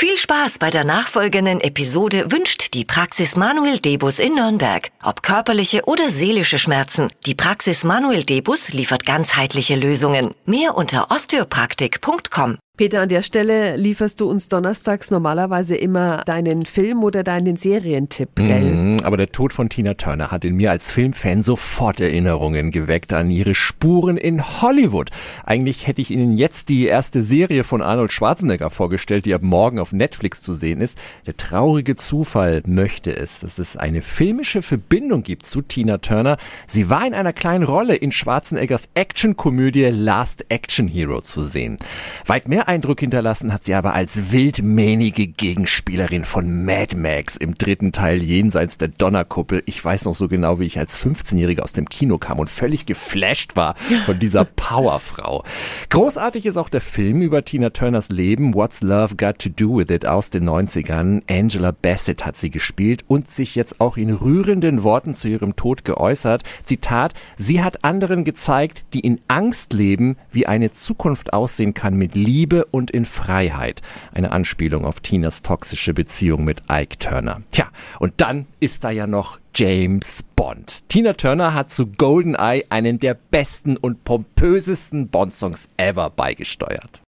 Viel Spaß bei der nachfolgenden Episode wünscht die Praxis Manuel Debus in Nürnberg. Ob körperliche oder seelische Schmerzen, die Praxis Manuel Debus liefert ganzheitliche Lösungen. Mehr unter osteopraktik.com. Peter, an der Stelle lieferst du uns donnerstags normalerweise immer deinen Film oder deinen Serientipp, gell? Mhm, aber der Tod von Tina Turner hat in mir als Filmfan sofort Erinnerungen geweckt an ihre Spuren in Hollywood. Eigentlich hätte ich Ihnen jetzt die erste Serie von Arnold Schwarzenegger vorgestellt, die ab morgen auf Netflix zu sehen ist. Der traurige Zufall möchte es, dass es eine filmische Verbindung gibt zu Tina Turner. Sie war in einer kleinen Rolle in Schwarzeneggers Actionkomödie Last Action Hero zu sehen. Weit mehr Eindruck hinterlassen hat sie aber als wildmähnige Gegenspielerin von Mad Max im dritten Teil jenseits der Donnerkuppel. Ich weiß noch so genau, wie ich als 15-Jähriger aus dem Kino kam und völlig geflasht war von dieser Powerfrau. Großartig ist auch der Film über Tina Turners Leben, What's Love Got to Do With It aus den 90ern. Angela Bassett hat sie gespielt und sich jetzt auch in rührenden Worten zu ihrem Tod geäußert. Zitat, sie hat anderen gezeigt, die in Angst leben, wie eine Zukunft aussehen kann mit Liebe, Liebe und in Freiheit. Eine Anspielung auf Tinas toxische Beziehung mit Ike Turner. Tja, und dann ist da ja noch James Bond. Tina Turner hat zu GoldenEye einen der besten und pompösesten Bond-Songs ever beigesteuert.